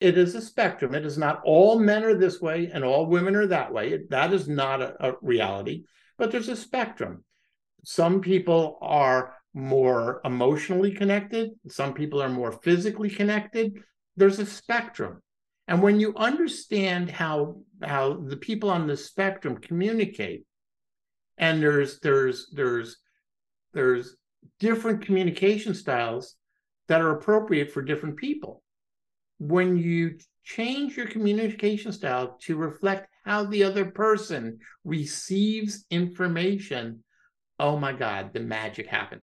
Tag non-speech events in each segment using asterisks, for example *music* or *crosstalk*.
it is a spectrum. It is not all men are this way and all women are that way. It, that is not a, a reality, but there's a spectrum. Some people are more emotionally connected, some people are more physically connected. There's a spectrum. And when you understand how how the people on the spectrum communicate, and there's there's there's there's different communication styles that are appropriate for different people. When you change your communication style to reflect how the other person receives information, oh my God, the magic happens.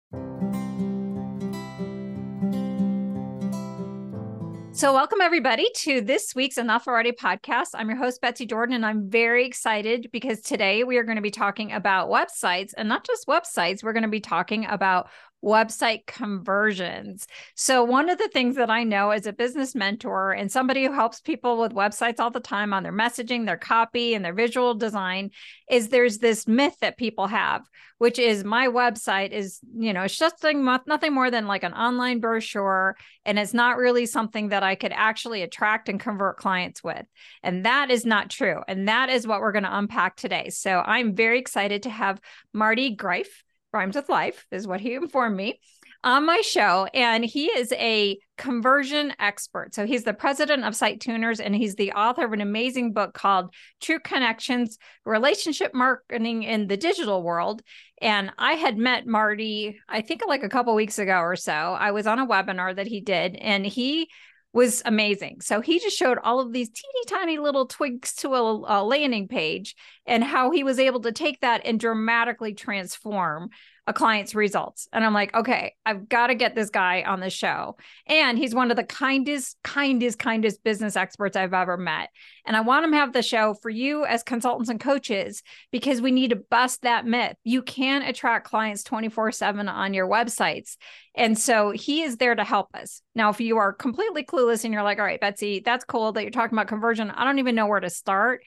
So, welcome everybody to this week's Enough Already podcast. I'm your host, Betsy Jordyn, and I'm very excited because today we are going to be talking about websites and not just websites. We're going to be talking about website conversions. So, one of the things that I know as a business mentor and somebody who helps people with websites all the time on their messaging, their copy, and their visual design is there's this myth that people have, which is my website is, you know, it's just nothing more than like an online brochure. And it's not really something that I could actually attract and convert clients with. And that is not true. And that is what we're going to unpack today. So, I'm very excited to have Marty Greif rhymes with life is what he informed me on my show and he is a conversion expert. So he's the president of SiteTuners and he's the author of an amazing book called true connections relationship marketing in the digital world. And i had met marty i think like a couple weeks ago or so. I was on a webinar that he did and he was amazing. So he just showed all of these teeny tiny little twigs to a, a, landing page and how he was able to take that and dramatically transform a client's results. And I'm like, okay, I've got to get this guy on the show. And he's one of the kindest, kindest, kindest business experts I've ever met. And I want him to have the show for you as consultants and coaches because we need to bust that myth. You can attract clients 24 7 on your websites. And so he is there to help us. Now, if you are completely clueless and you're like, all right, Betsy, that's cool that you're talking about conversion. I don't even know where to start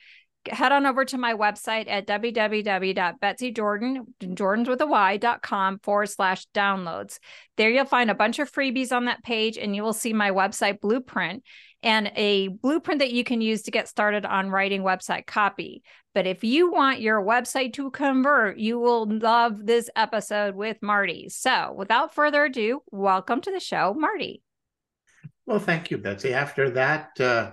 head on over to my website at www.betsyjordyn, Jordyn's with a Y.com forward slash downloads. There you'll find a bunch of freebies on that page and you will see my website blueprint and a blueprint that you can use to get started on writing website copy. But if you want your website to convert, you will love this episode with Marty. So without further ado, welcome to the show, Marty. Well, thank you, Betsy. After that, uh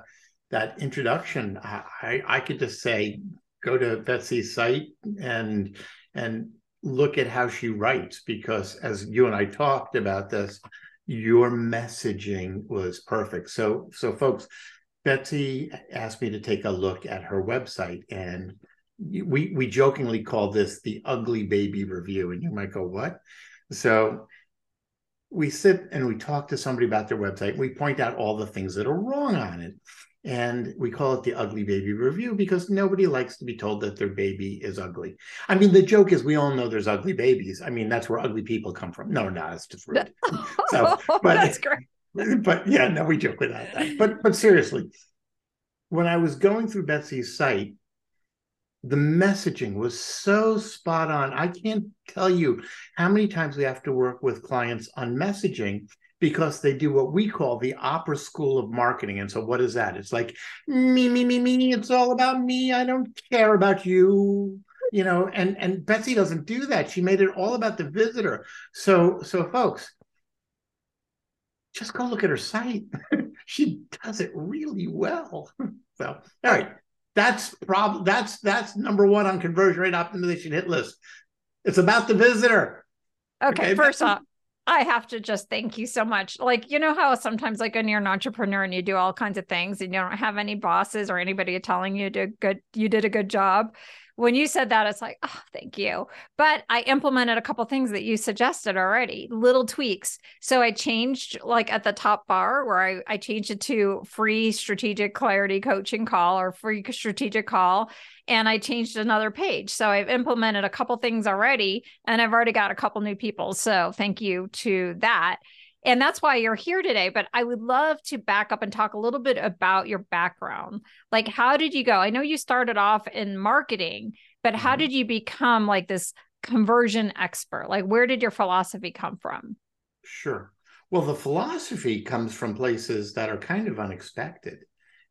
that introduction, I, I could just say, go to Betsy's site and and look at how she writes because as you and I talked about this, your messaging was perfect. So so folks, Betsy asked me to take a look at her website and we we jokingly call this the ugly baby review and you might go what? So we sit and we talk to somebody about their website. We point out all the things that are wrong on it. And we call it the ugly baby review because nobody likes to be told that their baby is ugly. I mean, the joke is we all know there's ugly babies. I mean, that's where ugly people come from. No, no, it's just rude. *laughs* Oh, so, *laughs* but that's great. *laughs* But yeah, no, we joke without that. But but seriously, when I was going through Betsy's site, the messaging was so spot on. I can't tell you how many times we have to work with clients on messaging because they do what we call the opera school of marketing. And so, what is that? It's like me, me, me, me. It's all about me. I don't care about you. You know, and and Betsy doesn't do that. She made it all about the visitor. So, so folks, just go look at her site. *laughs* she does it really well. *laughs* so, all right, that's problem. That's that's number one on conversion rate optimization hit list. It's about the visitor. Okay, okay first off, I have to just thank you so much. Like, you know how sometimes like when you're an entrepreneur and you do all kinds of things and you don't have any bosses or anybody telling you to good you did a good job when you said that, it's like, oh, thank you. But I implemented a couple things that you suggested already, little tweaks. So I changed like at the top bar where I, I changed it to free strategic clarity coaching call or free strategic call. And I changed another page. So I've implemented a couple things already and I've already got a couple new people. So thank you to that. And that's why you're here today. But I would love to back up and talk a little bit about your background. Like, how did you go? I know you started off in marketing, but how mm-hmm. did you become like this conversion expert? Like, where did your philosophy come from? Sure. Well, the philosophy comes from places that are kind of unexpected.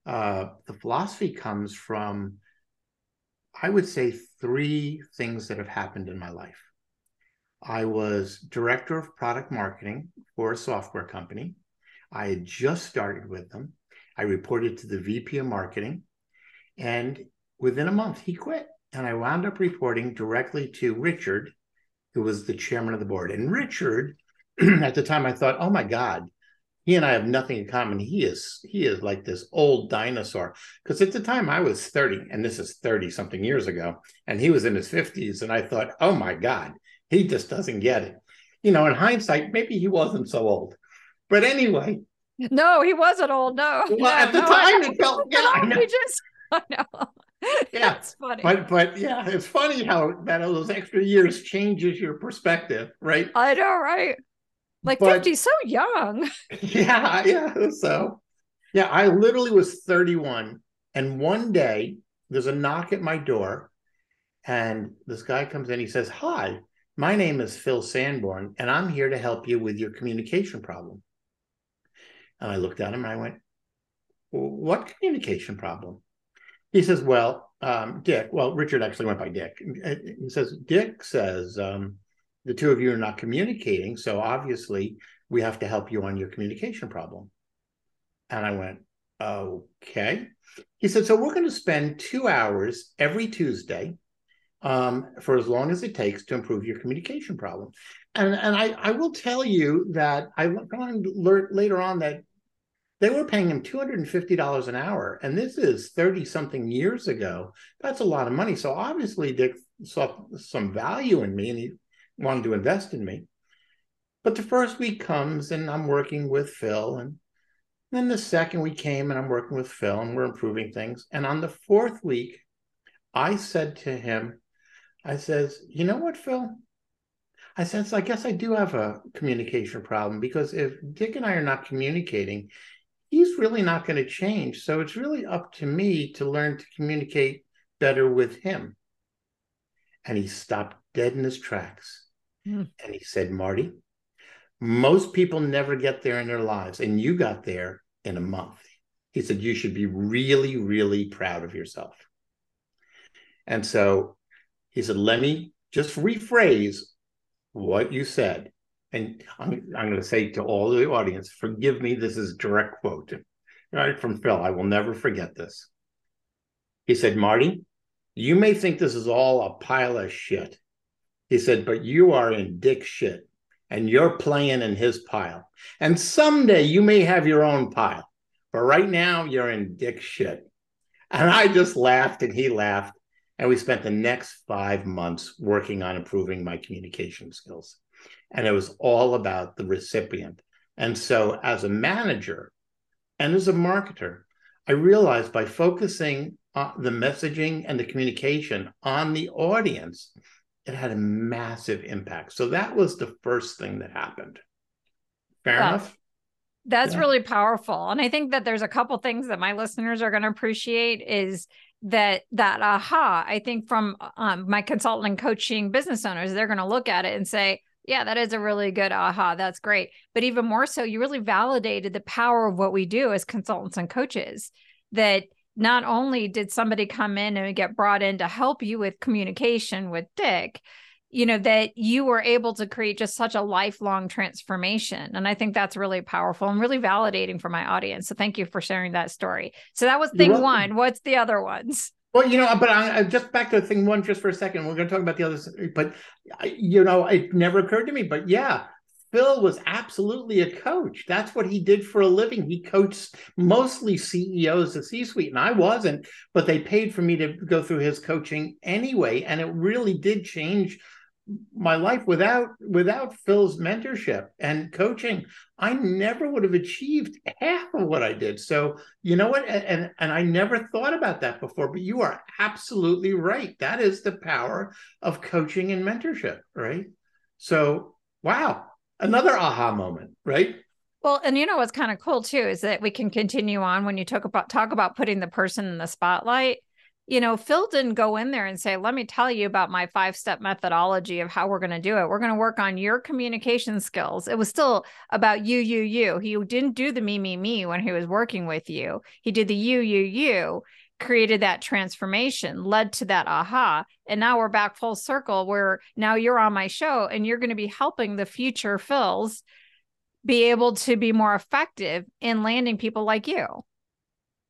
Uh, the philosophy comes from, I would say, three things that have happened in my life. I was director of product marketing for a software company. I had just started with them. I reported to the VP of marketing, and within a month, he quit. And I wound up reporting directly to Richard, who was the chairman of the board. And Richard, *clears throat* at the time, I thought, oh my God, he and I have nothing in common. He is he is like this old dinosaur. Because at the time I was 30, and this is 30 something years ago, and he was in his 50s. And I thought, oh my God, he just doesn't get it. You know, in hindsight, maybe he wasn't so old. But anyway. No, he wasn't old. No. Well, no, at the no, time it *laughs* felt yeah, I know. We just I know. *laughs* Yeah. That's funny. But but yeah, it's funny how that those extra years changes your perspective, right? I know, right? Like But- 50, so young. *laughs* yeah, yeah. So, yeah, I literally was 31. And one day there's a knock at my door, and this guy comes in. He says, Hi, my name is Phil Sanborn, and I'm here to help you with your communication problem. And I looked at him and I went, What communication problem? He says, Well, um, Dick, well, Richard actually went by Dick. He says, Dick says, um, the two of you are not communicating. So obviously, we have to help you on your communication problem. And I went, okay. He said, so we're going to spend two hours every Tuesday um, for as long as it takes to improve your communication problem. And, and I, I will tell you that I learned later on that they were paying him $250 an hour. And this is 30 something years ago. That's a lot of money. So obviously, Dick saw some value in me and he wanted to invest in me. But the first week comes and I'm working with Phil. And then the second week came and I'm working with Phil and we're improving things. And on the fourth week, I said to him, I says, you know what, Phil? I says, I guess I do have a communication problem because if Dick and I are not communicating, he's really not going to change. So it's really up to me to learn to communicate better with him. And he stopped dead in his tracks. Mm. And he said, Marty, most people never get there in their lives, and you got there in a month. He said, You should be really, really proud of yourself. And so he said, Let me just rephrase what you said. And I'm, I'm going to say to all the audience, forgive me, this is direct quote right from Phil. I will never forget this. He said, Marty, you may think this is all a pile of shit. He said, but you are in dick shit and you're playing in his pile. And someday you may have your own pile, but right now you're in dick shit. And I just laughed and he laughed. And we spent the next five months working on improving my communication skills. And it was all about the recipient. And so, as a manager and as a marketer, I realized by focusing on the messaging and the communication on the audience, it had a massive impact. So that was the first thing that happened. Fair Yeah. enough? That's Yeah. really powerful. And I think that there's a couple things that my listeners are going to appreciate is that that aha, I think from um, my consultant and coaching business owners, they're going to look at it and say, yeah, that is a really good aha. That's great. But even more so, you really validated the power of what we do as consultants and coaches. That not only did somebody come in and get brought in to help you with communication with Dick, you know, that you were able to create just such a lifelong transformation. And I think that's really powerful and really validating for my audience. So thank you for sharing that story. So that was thing one. What's the other ones? Well, you know, but I, I just back to thing one just for a second. We're going to talk about the others, but you know, it never occurred to me. But yeah, Phil was absolutely a coach. That's what he did for a living. He coached mostly CEOs of C-suite, and I wasn't, but they paid for me to go through his coaching anyway, and it really did change my life without without Phil's mentorship and coaching I never would have achieved half of what I did. So you know what? And and, I never thought about that before but you are absolutely right. That is the power of coaching and mentorship right? So wow another aha moment right? Well, and you know what's kind of cool too is that we can continue on when you talk about talk about putting the person in the spotlight you know, Phil didn't go in there and say, let me tell you about my five step methodology of how we're going to do it. We're going to work on your communication skills. It was still about you, you, you. He didn't do the me, me, me when he was working with you. He did the you, you, you, created that transformation, led to that aha. And now we're back full circle where now you're on my show and you're going to be helping the future Phils be able to be more effective in landing people like you.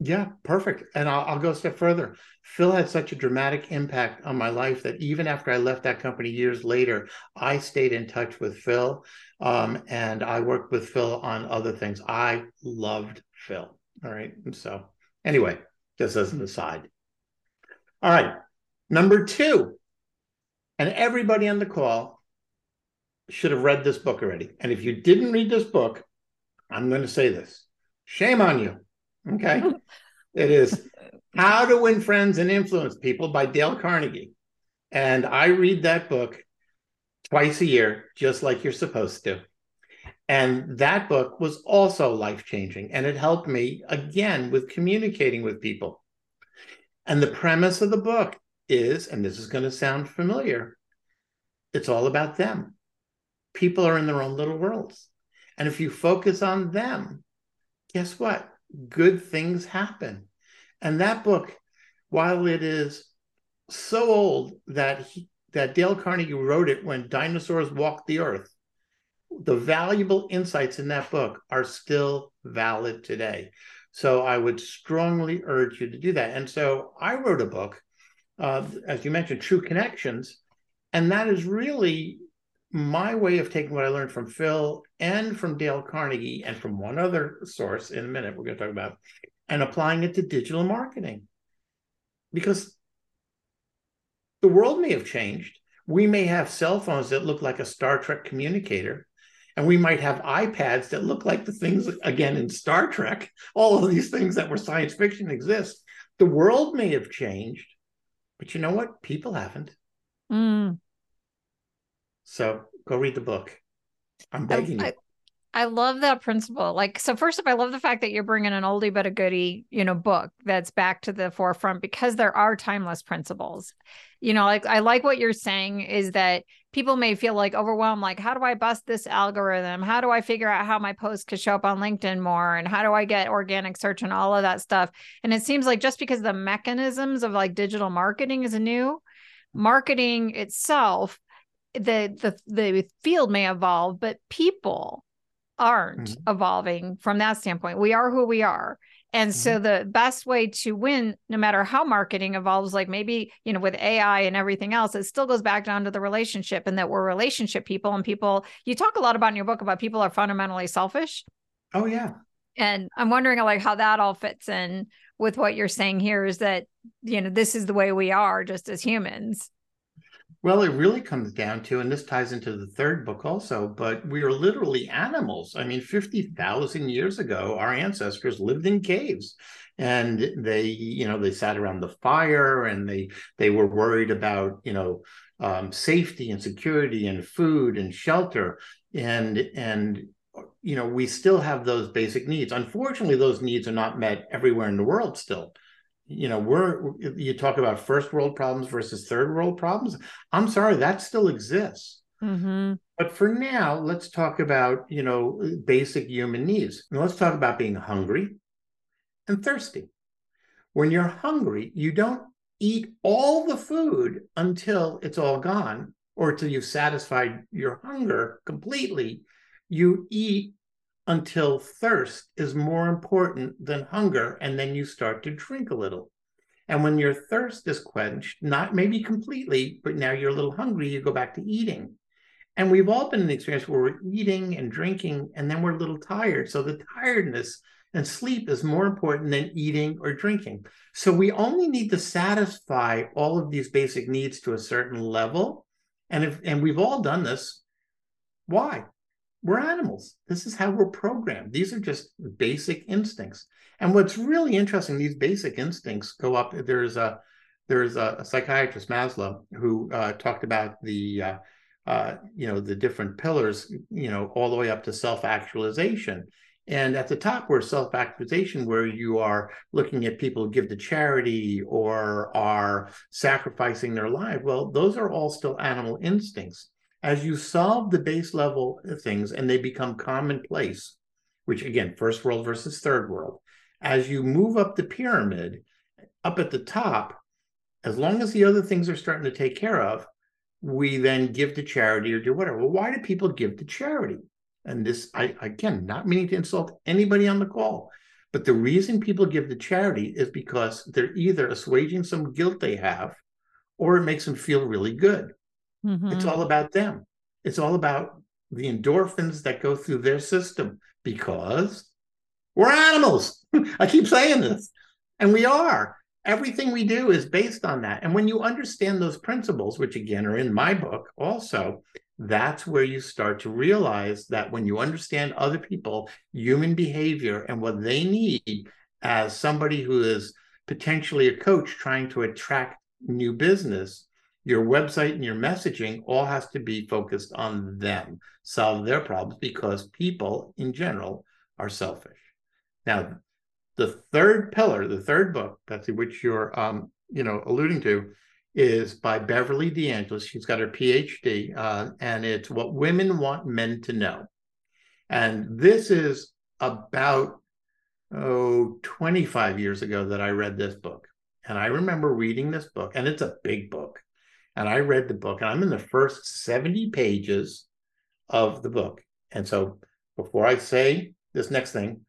Yeah, perfect. And I'll, I'll, go a step further. Phil had such a dramatic impact on my life that even after I left that company years later, I stayed in touch with Phil. Um, and I worked with Phil on other things. I loved Phil. All right. So, anyway, just as an aside. All right. Number two, and everybody on the call should have read this book already. And if you didn't read this book, I'm going to say this shame on you. Okay. it is How to Win Friends and Influence People by Dale Carnegie. And I read that book twice a year, just like you're supposed to. And that book was also life changing. And it helped me again with communicating with people. And the premise of the book is, and this is going to sound familiar, it's all about them. People are in their own little worlds. And if you focus on them, guess what? Good things happen. And that book, while it is so old that he, that Dale Carnegie wrote it when dinosaurs walked the earth, the valuable insights in that book are still valid today. So I would strongly urge you to do that. And so I wrote a book, uh, as you mentioned, True Connections, and that is really my way of taking what I learned from Phil and from Dale Carnegie and from one other source in a minute, we're going to talk about, and applying it to digital marketing. Because the world may have changed. We may have cell phones that look like a Star Trek communicator, and we might have iPads that look like the things, again, in Star Trek. All of these things that were science fiction exist. The world may have changed, but you know what? People haven't. Mm. So go read the book. I'm begging I, you. I, I love that principle. Like, so first of all, I love the fact that you're bringing an oldie but a goodie, you know, book that's back to the forefront because there are timeless principles. You know, like I like what you're saying is that people may feel like overwhelmed, like, how do I bust this algorithm? How do I figure out how my post could show up on LinkedIn more? And how do I get organic search and all of that stuff? And it seems like just because the mechanisms of like digital marketing is new, marketing itself the the the field may evolve, but people aren't mm-hmm. evolving from that standpoint. We are who we are. And mm-hmm. so the best way to win, no matter how marketing evolves, like maybe, you know, with AI and everything else, it still goes back down to the relationship and that we're relationship people and people, you talk a lot about in your book about people are fundamentally selfish. Oh yeah. And I'm wondering like how that all fits in with what you're saying here is that, you know, this is the way we are just as humans. Well, it really comes down to, and this ties into the third book also, but we are literally animals. I mean, 50,000 years ago, our ancestors lived in caves and they, you know, they sat around the fire and they, they were worried about, you know, um, safety and security and food and shelter. And, and, you know, we still have those basic needs. Unfortunately, those needs are not met everywhere in the world still you know we're you talk about first world problems versus third world problems. I'm sorry that still exists. Mm-hmm. but for now let's talk about you know basic human needs. And let's talk about being hungry and thirsty. When you're hungry you don't eat all the food until it's all gone or until you've satisfied your hunger completely. You eat until thirst is more important than hunger, and then you start to drink a little. And when your thirst is quenched, not maybe completely, but now you're a little hungry, you go back to eating. And we've all been in the experience where we're eating and drinking, and then we're a little tired. So the tiredness and sleep is more important than eating or drinking. So we only need to satisfy all of these basic needs to a certain level. And if and we've all done this. Why? We're animals. This is how we're programmed. These are just basic instincts. And what's really interesting, these basic instincts go up. There's a there's a, a psychiatrist Maslow who uh, talked about the uh, uh, you know the different pillars, you know, all the way up to self actualization. And at the top, where self actualization, where you are looking at people who give to charity or are sacrificing their life. Well, those are all still animal instincts. As you solve the base level things and they become commonplace, which again, first world versus third world, as you move up the pyramid, up at the top, as long as the other things are starting to take care of, we then give to charity or do whatever. Well, why do people give to charity? And this, I again, not meaning to insult anybody on the call, but the reason people give to charity is because they're either assuaging some guilt they have or it makes them feel really good. Mm-hmm. It's all about them. It's all about the endorphins that go through their system because we're animals. *laughs* I keep saying this, and we are. Everything we do is based on that. And when you understand those principles, which again are in my book also, that's where you start to realize that when you understand other people, human behavior, and what they need as somebody who is potentially a coach trying to attract new business, your website and your messaging all has to be focused on them, solve their problems because people in general are selfish. Now, the third pillar, the third book, Betsy, which you're um, you know alluding to, is by Beverly De Angelis. She's got her PhD, uh, and it's What Women Want Men to Know. And this is about, oh, 25 years ago that I read this book. And I remember reading this book, and it's a big book. And I read the book, and I'm in the first 70 pages of the book. And so before I say this next thing,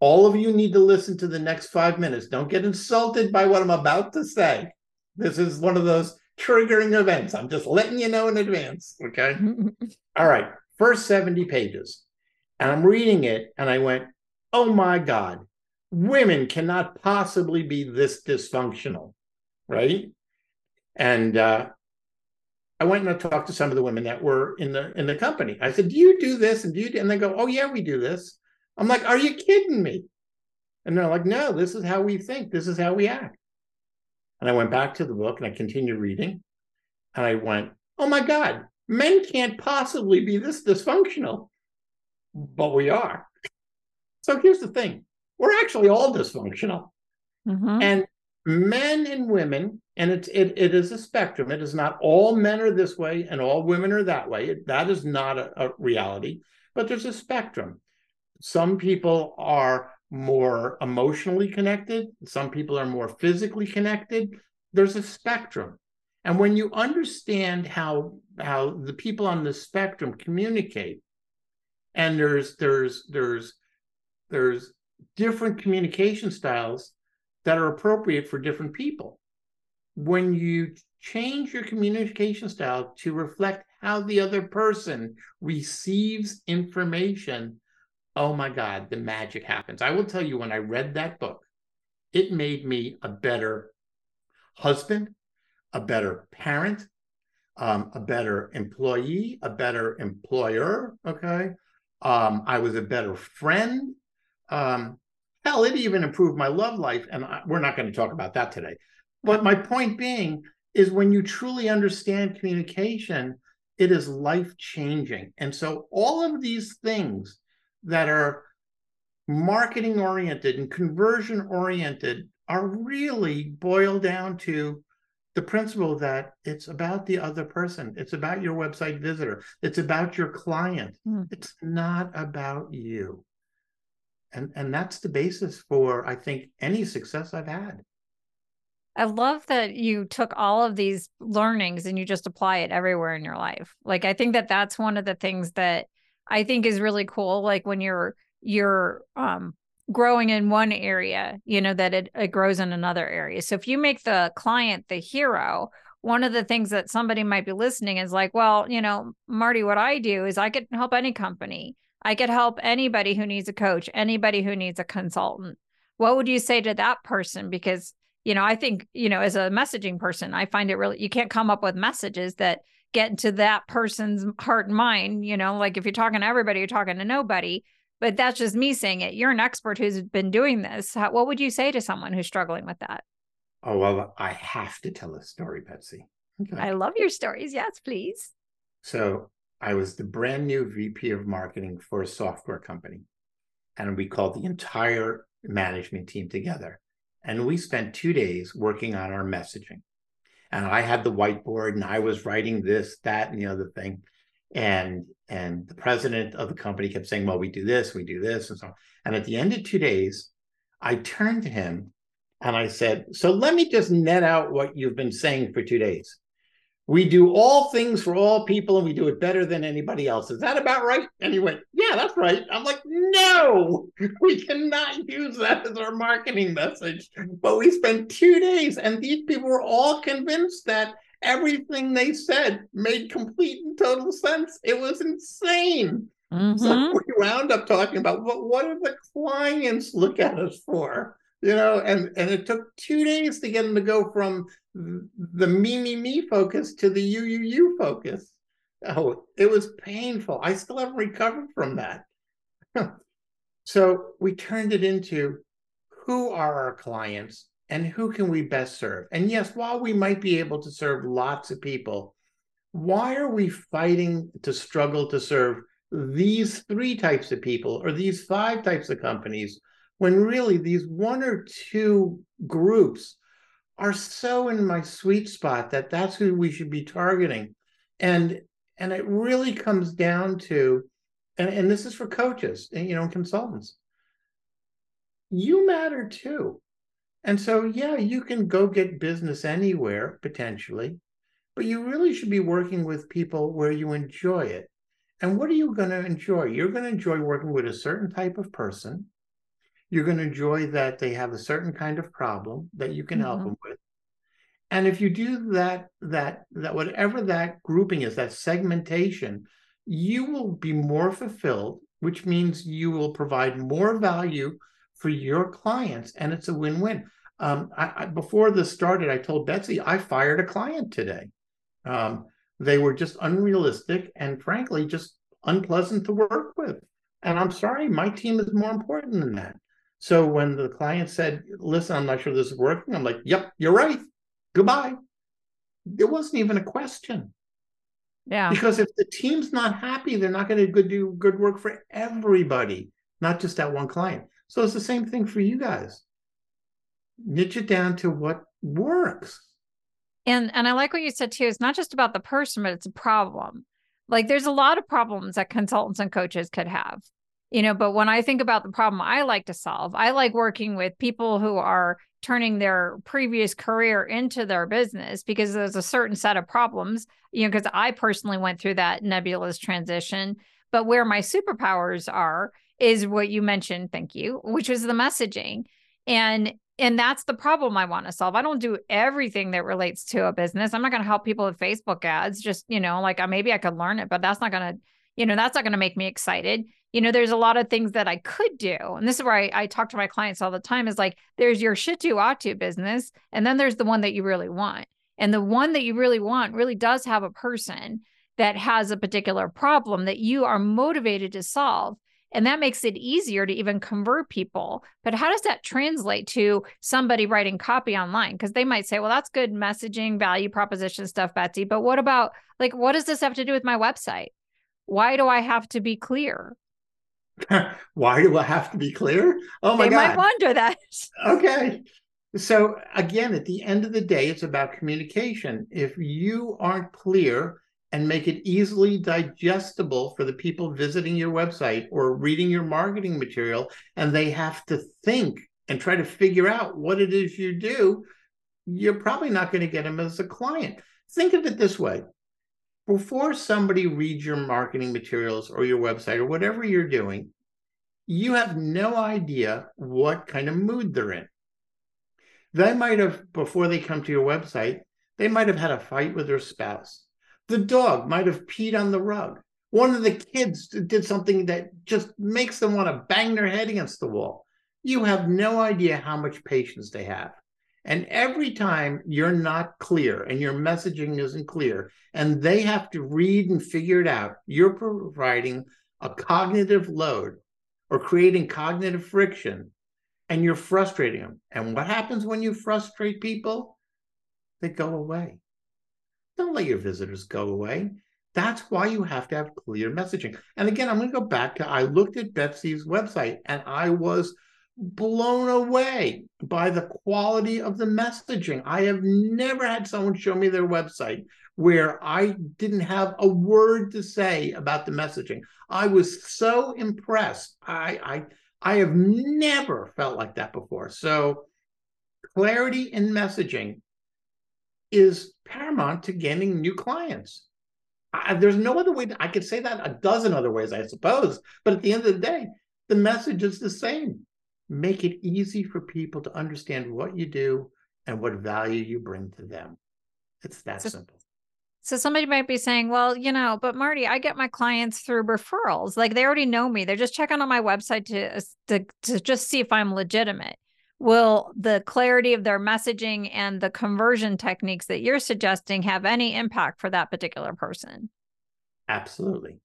all of you need to listen to the next five minutes. Don't get insulted by what I'm about to say this is one of those triggering events. I'm just letting you know in advance. Okay. *laughs* All right. First 70 pages. And I'm reading it and I went, oh my God, women cannot possibly be this dysfunctional. Right. And uh, I went and I talked to some of the women that were in the in the company. I said, "Do you do this?" And do you? Do? And they go, "Oh yeah, we do this." I'm like, "Are you kidding me?" And they're like, "No, this is how we think. This is how we act." And I went back to the book and I continued reading. And I went, oh my God, men can't possibly be this dysfunctional. But we are. So here's the thing we're actually all dysfunctional. Mm-hmm. And men and women, and it's it, it is a spectrum. It is not all men are this way and all women are that way. That is not a, a reality, but there's a spectrum. Some people are more emotionally connected, some people are more physically connected. There's a spectrum. And when you understand how how the people on the spectrum communicate, and there's there's there's there's different communication styles that are appropriate for different people. When you change your communication style to reflect how the other person receives information, oh my God, the magic happens. I will tell you, when I read that book, it made me a better husband, a better parent, um, a better employee, a better employer. Okay. Um, I was a better friend. Um, hell, it even improved my love life. And I, we're not going to talk about that today. But my point being is when you truly understand communication, it is life changing. And so all of these things that are marketing oriented and conversion oriented are really boiled down to the principle that it's about the other person it's about your website visitor it's about your client mm. it's not about you and and that's the basis for i think any success i've had I love that you took all of these learnings and you just apply it everywhere in your life. Like I think that that's one of the things that I think is really cool. Like when you're you're um growing in one area, you know, that it, it grows in another area. So if you make the client the hero, one of the things that somebody might be listening is like, well, you know, Marty, what I do is I can help any company. I could help anybody who needs a coach, anybody who needs a consultant. What would you say to that person? Because, you know, I think, you know, as a messaging person, I find it really, you can't come up with messages that get into that person's heart and mind. You know, like if you're talking to everybody, you're talking to nobody. But that's just me saying it. You're an expert who's been doing this. How, what would you say to someone who's struggling with that? Oh, well, I have to tell a story, Betsy. Okay. I love your stories. Yes, please. So I was the brand new VP of marketing for a software company. and we called the entire management team together. And we spent two days working on our messaging. And I had the whiteboard and I was writing this, that, and the other thing. And and the president of the company kept saying, Well, we do this, we do this, and so on. And at the end of two days, I turned to him and I said, So let me just net out what you've been saying for two days we do all things for all people and we do it better than anybody else. Is that about right? And he went, Yeah, that's right. I'm like, No, *laughs* we cannot use that as our marketing message. But we spent two days, and these people were all convinced that everything they said made complete and total sense. It was insane. Mm-hmm. So we wound up talking about what, what do the clients look at us for? You know and and it took two days to get him to go from the me me me focus to the you you you focus. Oh it was painful. I still haven't recovered from that. *laughs* So we turned it into who are our clients and who can we best serve? And yes while we might be able to serve lots of people why are we fighting to struggle to serve these three types of people or these five types of companies when really these one or two groups are so in my sweet spot that that's who we should be targeting. And and it really comes down to and, and this is for coaches and you know consultants. You matter too. And so yeah you can go get business anywhere potentially but you really should be working with people where you enjoy it. And what are you going to enjoy? You're going to enjoy working with a certain type of person you're going to enjoy that they have a certain kind of problem that you can mm-hmm. help them with. And if you do that that that whatever that grouping is that segmentation you will be more fulfilled which means you will provide more value for your clients and it's a win-win. Um, I, I, before this started i told betsy i fired a client today. Um, they were just unrealistic and frankly just unpleasant to work with. And i'm sorry my team is more important than that so when the client said, listen, I'm not sure this is working, I'm like, yep, you're right. Goodbye. It wasn't even a question. Yeah. Because if the team's not happy, they're not going to do good work for everybody, not just that one client. So it's the same thing for you guys. Niche it down to what works. And and I like what you said too. It's not just about the person, but it's a problem. Like there's a lot of problems that consultants and coaches could have you know but when i think about the problem i like to solve i like working with people who are turning their previous career into their business because there's a certain set of problems you know because i personally went through that nebulous transition. But where my superpowers are is what you mentioned thank you which was the messaging. And and that's the problem i want to solve. I don't do everything that relates to a business. I'm not going to help people with facebook ads just you know like maybe i could learn it but that's not going to you know that's not going to make me excited you know, there's a lot of things that I could do. And this is where I, I talk to my clients all the time is like, there's your shit to ought to business. And then there's the one that you really want. And the one that you really want really does have a person that has a particular problem that you are motivated to solve. And that makes it easier to even convert people. But how does that translate to somebody writing copy online? Because they might say, well, that's good messaging, value proposition stuff, Betsy. But what about, like, what does this have to do with my website? Why do I have to be clear? *laughs* Why do I have to be clear? Oh my they God. They might wonder that. Okay. So again, at the end of the day, it's about communication. If you aren't clear and make it easily digestible for the people visiting your website or reading your marketing material, and they have to think and try to figure out what it is you do, you're probably not going to get them as a client. Think of it this way before somebody reads your marketing materials or your website or whatever you're doing, you have no idea what kind of mood they're in. They might have, before they come to your website, they might have had a fight with their spouse. The dog might have peed on the rug. One of the kids did something that just makes them want to bang their head against the wall. You have no idea how much patience they have. And every time you're not clear and your messaging isn't clear, and they have to read and figure it out, you're providing a cognitive load or creating cognitive friction, and you're frustrating them. And what happens when you frustrate people? They go away. Don't let your visitors go away. That's why you have to have clear messaging. And again, I'm going to go back to I looked at Betsy's website and I was blown away by the quality of the messaging. I have never had someone show me their website where I didn't have a word to say about the messaging. I was so impressed. I I I have never felt like that before. So clarity in messaging is paramount to gaining new clients. I, there's no other way. To, I could say that a dozen other ways, I suppose. But at the end of the day, the message is the same. Make it easy for people to understand what you do and what value you bring to them. It's that so, simple. So somebody might be saying, well, you know, but Marty, I get my clients through referrals. Like they already know me. They're just checking on my website to, uh, to, to just see if I'm legitimate will the clarity of their messaging and the conversion techniques that you're suggesting have any impact for that particular person? Absolutely.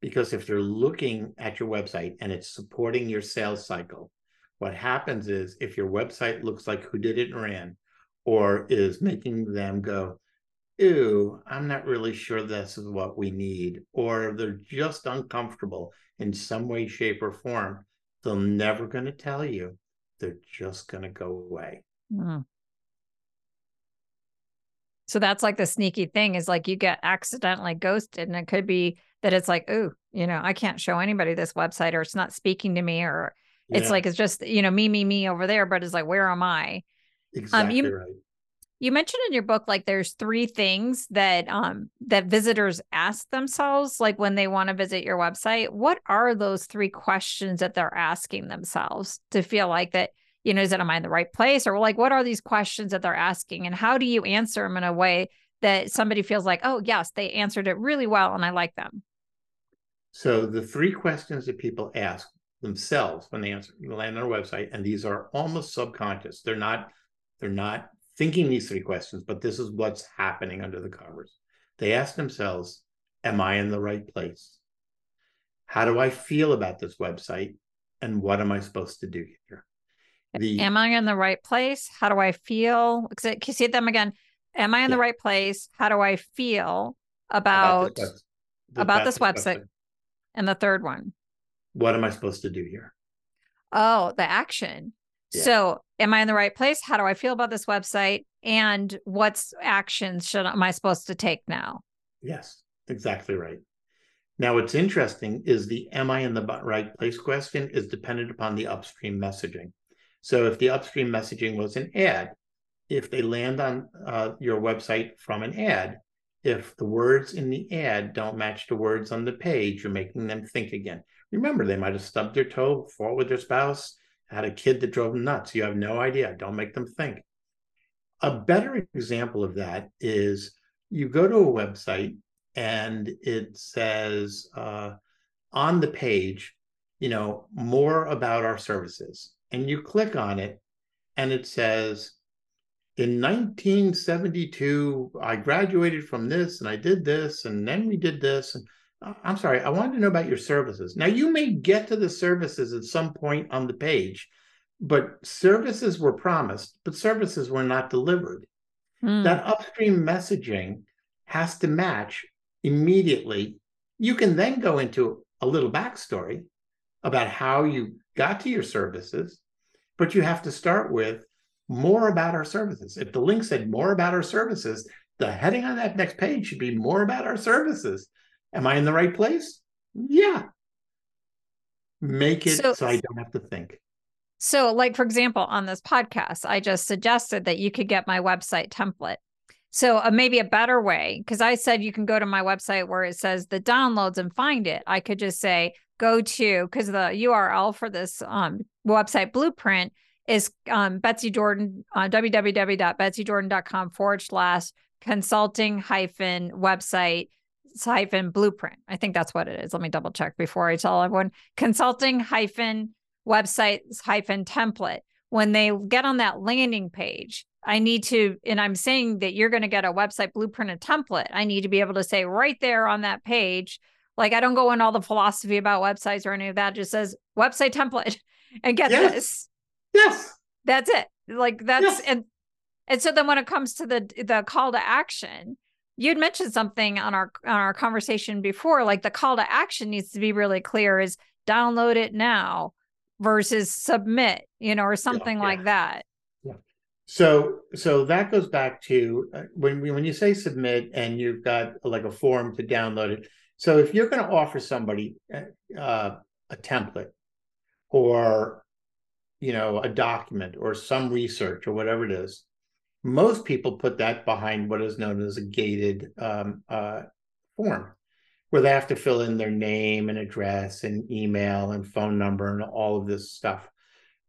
Because if they're looking at your website and it's supporting your sales cycle, what happens is if your website looks like who did it and ran, or is making them go, Ew, I'm not really sure this is what we need, or they're just uncomfortable in some way, shape, or form, they're never going to tell you they're just going to go away. Mm. So that's like the sneaky thing is like you get accidentally ghosted, and it could be that it's like, oh, you know, I can't show anybody this website, or it's not speaking to me, or yeah. it's like it's just you know me, me, me over there, but it's like, where am I? Exactly um, you, right. you mentioned in your book like there's three things that um that visitors ask themselves like when they want to visit your website. What are those three questions that they're asking themselves to feel like that you know is that am i in the right place? Or like what are these questions that they're asking? And how do you answer them in a way that somebody feels like oh yes they answered it really well and i like them. So the three questions that people ask themselves when they answer land on our website and these are almost subconscious they're not they're not thinking these three questions, but this is what's happening under the covers. They ask themselves, Am I in the right place? How do I feel about this website? And what am I supposed to do here? The, am I in the right place? How do I feel? Can you see them again? Am I in yeah. the right place? How do I feel about about this, about this website? And the third one. What am I supposed to do here? Oh, the action. So, am I in the right place? How do I feel about this website? And what's actions should am I supposed to take now? Yes, exactly right. Now, what's interesting is the am I in the right place question is dependent upon the upstream messaging. So, if the upstream messaging was an ad, if they land on uh, your website from an ad, if the words in the ad don't match the words on the page, you're making them think again. Remember, they might have stubbed their toe, fought with their spouse, had a kid that drove them nuts. You have no idea. Don't make them think. A better example of that is you go to a website and it says uh, on the page, you know, more about our services. And you click on it and it says, in 1972, I graduated from this and I did this, and then we did this. And I'm sorry, I wanted to know about your services. Now, you may get to the services at some point on the page, but services were promised, but services were not delivered. Mm. That upstream messaging has to match immediately. You can then go into a little backstory about how you got to your services, but you have to start with more about our services. If the link said more about our services, the heading on that next page should be more about our services. Am I in the right place? Yeah. Make it so, so I don't have to think. So, like, for example, on this podcast, I just suggested that you could get my website template. So, uh, maybe a better way, because I said you can go to my website where it says the downloads and find it. I could just say, go to, because the URL for this um, website blueprint is um, Betsy Jordyn, uh, www.betsyjordyn.com forward slash consulting hyphen website hyphen blueprint. I think that's what it is. Let me double check before I tell everyone consulting hyphen website hyphen template. When they get on that landing page, I need to, and I'm saying that you're going to get a website blueprint and template. I need to be able to say right there on that page, like I don't go in all the philosophy about websites or any of that, it just says website template *laughs* and get yes. this. Yes. That's it. Like that's yes. and and so then when it comes to the the call to action, you had mentioned something on our on our conversation before like the call to action needs to be really clear is download it now versus submit you know or something yeah, yeah. like that yeah so so that goes back to uh, when we, when you say submit and you've got like a form to download it so if you're going to offer somebody uh, uh, a template or you know a document or some research or whatever it is most people put that behind what is known as a gated um, uh, form, where they have to fill in their name and address and email and phone number and all of this stuff.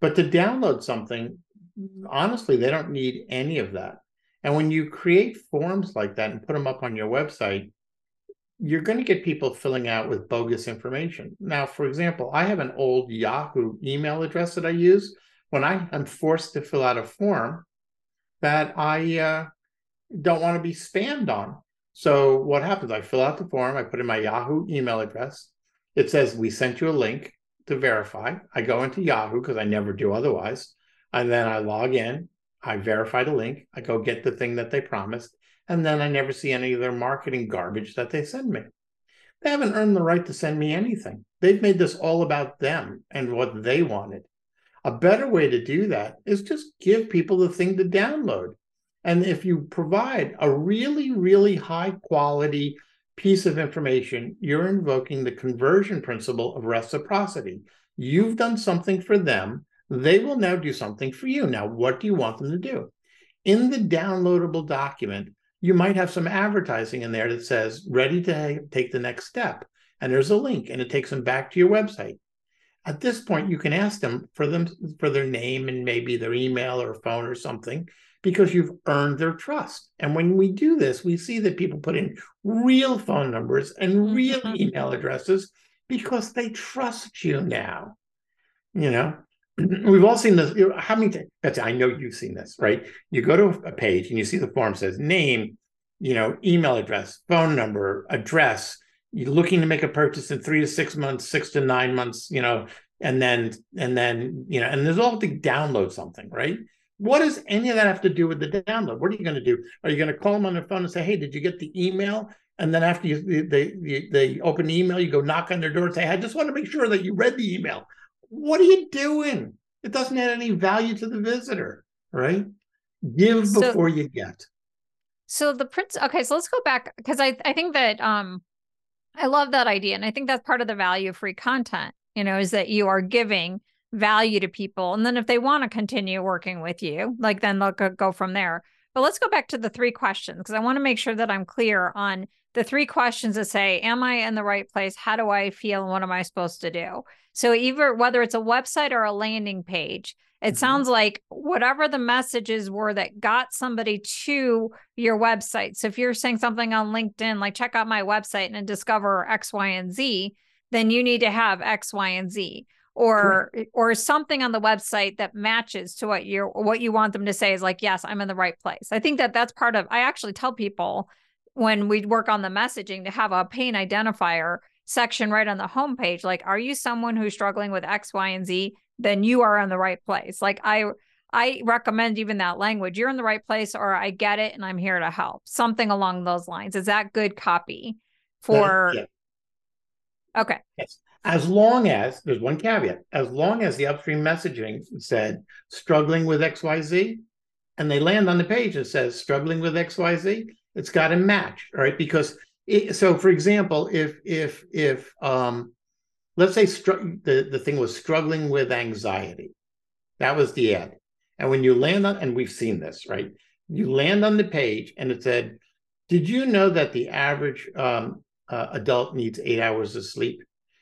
But to download something, honestly, they don't need any of that. And when you create forms like that and put them up on your website, you're going to get people filling out with bogus information. Now, for example, I have an old Yahoo email address that I use. When I am forced to fill out a form, that I uh, don't want to be spammed on. So what happens? I fill out the form, I put in my Yahoo email address. It says we sent you a link to verify. I go into Yahoo because I never do otherwise. And then I log in, I verify the link, I go get the thing that they promised, and then I never see any of their marketing garbage that they send me. They haven't earned the right to send me anything. They've made this all about them and what they wanted. A better way to do that is just give people the thing to download. And if you provide a really, really high quality piece of information, you're invoking the conversion principle of reciprocity. You've done something for them, they will now do something for you. Now, what do you want them to do? In the downloadable document, you might have some advertising in there that says, ready to take the next step. And there's a link and it takes them back to your website at this point you can ask them for them for their name and maybe their email or phone or something because you've earned their trust. And when we do this we see that people put in real phone numbers and real mm-hmm. email addresses because they trust you now you know? *clears throat* We've all seen this how many times Betsy, i know you've seen this right? You go to a page and you see the form says name you know email address phone number address you're looking to make a purchase in three to six months, six to nine months, you know, and then and then you know, and there's all to download something, right? What does any of that have to do with the download? What are you going to do? Are you going to call them on their phone and say, "Hey, did you get the email?" And then after you they they, they open the email, you go knock on their door and say, "I just want to make sure that you read the email." What are you doing? It doesn't add any value to the visitor, right? Give so, before you get. So the prince. Okay, so let's go back because I I think that um I love that idea. And I think that's part of the value of free content, you know, is that you are giving value to people. And then if they want to continue working with you, like then they'll go from there. But let's go back to the three questions because I want to make sure that I'm clear on the three questions that say, Am I in the right place? How do I feel? And what am I supposed to do? So, either whether it's a website or a landing page, it mm-hmm. sounds like whatever the messages were that got somebody to your website. So if you're saying something on LinkedIn, like check out my website and discover X, Y, and Z, then you need to have X, Y, and Z. Or or something on the website that matches to what you're what you want them to say is like, yes, I'm in the right place. I think that that's part of I actually tell people when we work on the messaging to have a pain identifier section right on the homepage. Like, are you someone who's struggling with X, Y, and Z? Then you are in the right place. Like I I recommend even that language. You're in the right place or I get it and I'm here to help. Something along those lines. Is that good copy for uh, yeah. Okay. Yes. As long as there's one caveat, as long as the upstream messaging said struggling with XYZ and they land on the page that says struggling with XYZ, it's got to match, right? Because it, so for example, if if if um let's say str- the, the thing was struggling with anxiety. That was the ad. And when you land on, and we've seen this, right? You land on the page and it said, Did you know that the average um, uh, adult needs eight hours of sleep?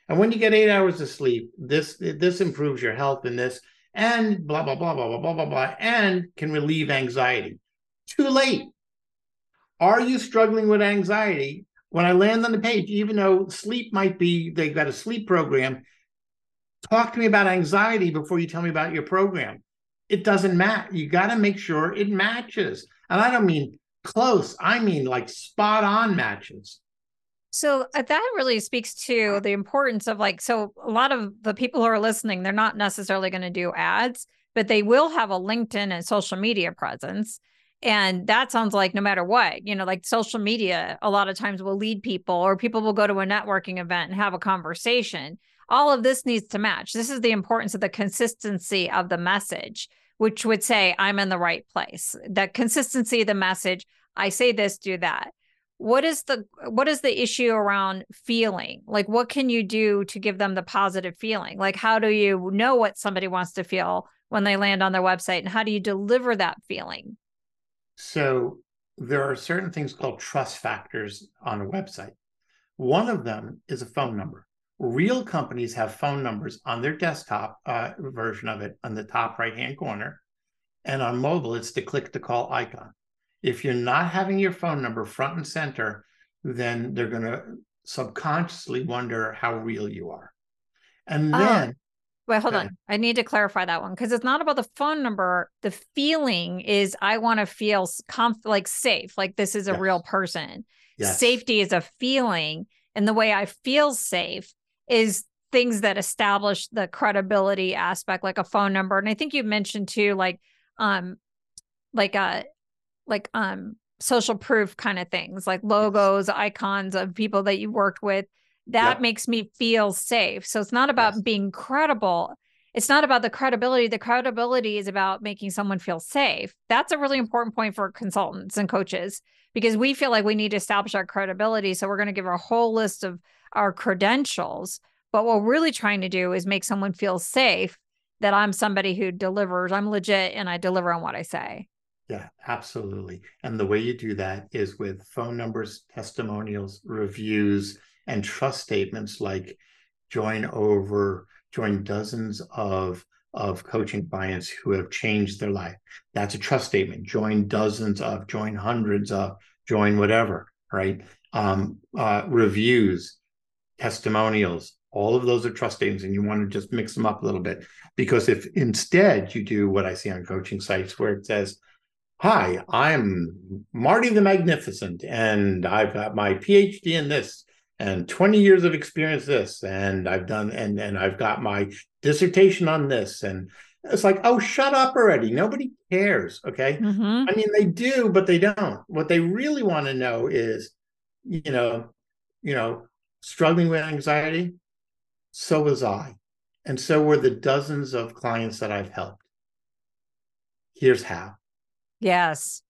And when you get eight hours of sleep, this this improves your health and this, and blah, blah, blah, blah, blah, blah, blah, blah, and can relieve anxiety. Too late. Are you struggling with anxiety? When I land on the page, even though sleep might be, they've got a sleep program, talk to me about anxiety before you tell me about your program. It doesn't matter. You got to make sure it matches. And I don't mean close, I mean like spot on matches. So uh, that really speaks to the importance of like, so a lot of the people who are listening, they're not necessarily going to do ads, but they will have a LinkedIn and social media presence and that sounds like no matter what, you know, like social media, a lot of times will lead people, or people will go to a networking event and have a conversation. All of this needs to match. This is the importance of the consistency of the message, which would say, I'm in the right place. The consistency of the message, I say this, do that. What is the what is the issue around feeling? Like what can you do to give them the positive feeling? Like how do you know what somebody wants to feel when they land on their website and how do you deliver that feeling? So there are certain things called trust factors on a website. One of them is a phone number. Real companies have phone numbers on their desktop uh, version of it on the top right hand corner. And on mobile, it's the click to call icon. If you're not having your phone number front and center, then they're going to subconsciously wonder how real you are. And ah. Wait, hold okay. on. I need to clarify that one because it's not about the phone number. The feeling is I want to feel comf- like safe, like this is a yes. real person. Yes. Safety is a feeling. And the way I feel safe is things that establish the credibility aspect, like a phone number. And I think you mentioned too, like, um, like, uh, like, um, social proof kind of things, like logos, yes. icons of people that you worked with that yep. makes me feel safe. So it's not about yes. being credible. It's not about the credibility. The credibility is about making someone feel safe. That's a really important point for consultants and coaches because we feel like we need to establish our credibility. So we're going to give a whole list of our credentials. But what we're really trying to do is make someone feel safe that I'm somebody who delivers, I'm legit and I deliver on what I say. Yeah, absolutely. And the way you do that is with phone numbers, testimonials, reviews, and trust statements like join over, join dozens of of coaching clients who have changed their life. That's a trust statement. Join dozens of, join hundreds of, join whatever, right? Um, uh, reviews, testimonials, all of those are trust statements, and you want to just mix them up a little bit. Because if instead you do what I see on coaching sites where it says, Hi, I'm Marty the Magnificent, and I've got my PhD in this, and 20 years of experience this and i've done and and i've got my dissertation on this and it's like oh shut up already. Nobody cares okay? Mm-hmm. i mean they do but they don't. What they really want to know is you know you know struggling with anxiety? So was i. And so were the dozens of clients that i've helped. Here's how. Yes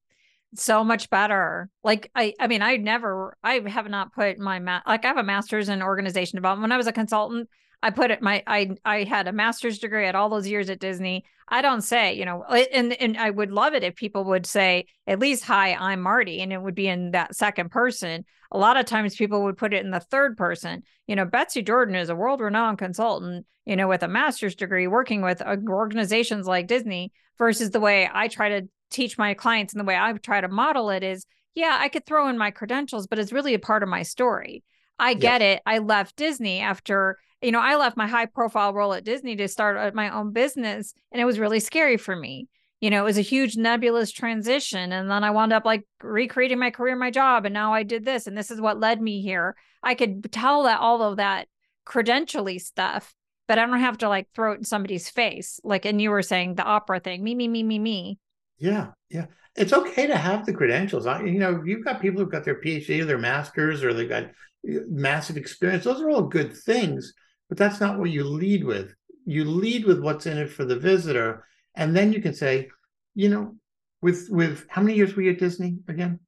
so much better. Like I I mean I never I have not put my ma- like I have a master's in organization development. When I was a consultant, I put it my I I had a master's degree at all those years at Disney. I don't say, you know, and and I would love it if people would say at least hi, I'm Marty and it would be in that second person. A lot of times people would put it in the third person. You know, Betsy Jordyn is a world-renowned consultant, you know, with a master's degree working with uh, organizations like Disney versus the way I try to teach my clients and the way I try to model it is yeah, I could throw in my credentials, but it's really a part of my story. I get yes. it. I left Disney after, you know, I left my high profile role at Disney to start uh, my own business. And it was really scary for me. You know, it was a huge nebulous transition. And then I wound up like recreating my career, my job. And now I did this. And this is what led me here. I could tell that all of that credentially stuff, but I don't have to like throw it in somebody's face. Like, and you were saying the opera thing, me, me, me, me, me. Yeah, yeah. It's okay to have the credentials. I, you know, you've got people who've got their PhD or their masters or they've got uh, massive experience. Those are all good things, but that's not what you lead with. You lead with what's in it for the visitor, and then you can say, you know, with with how many years were you at Disney again?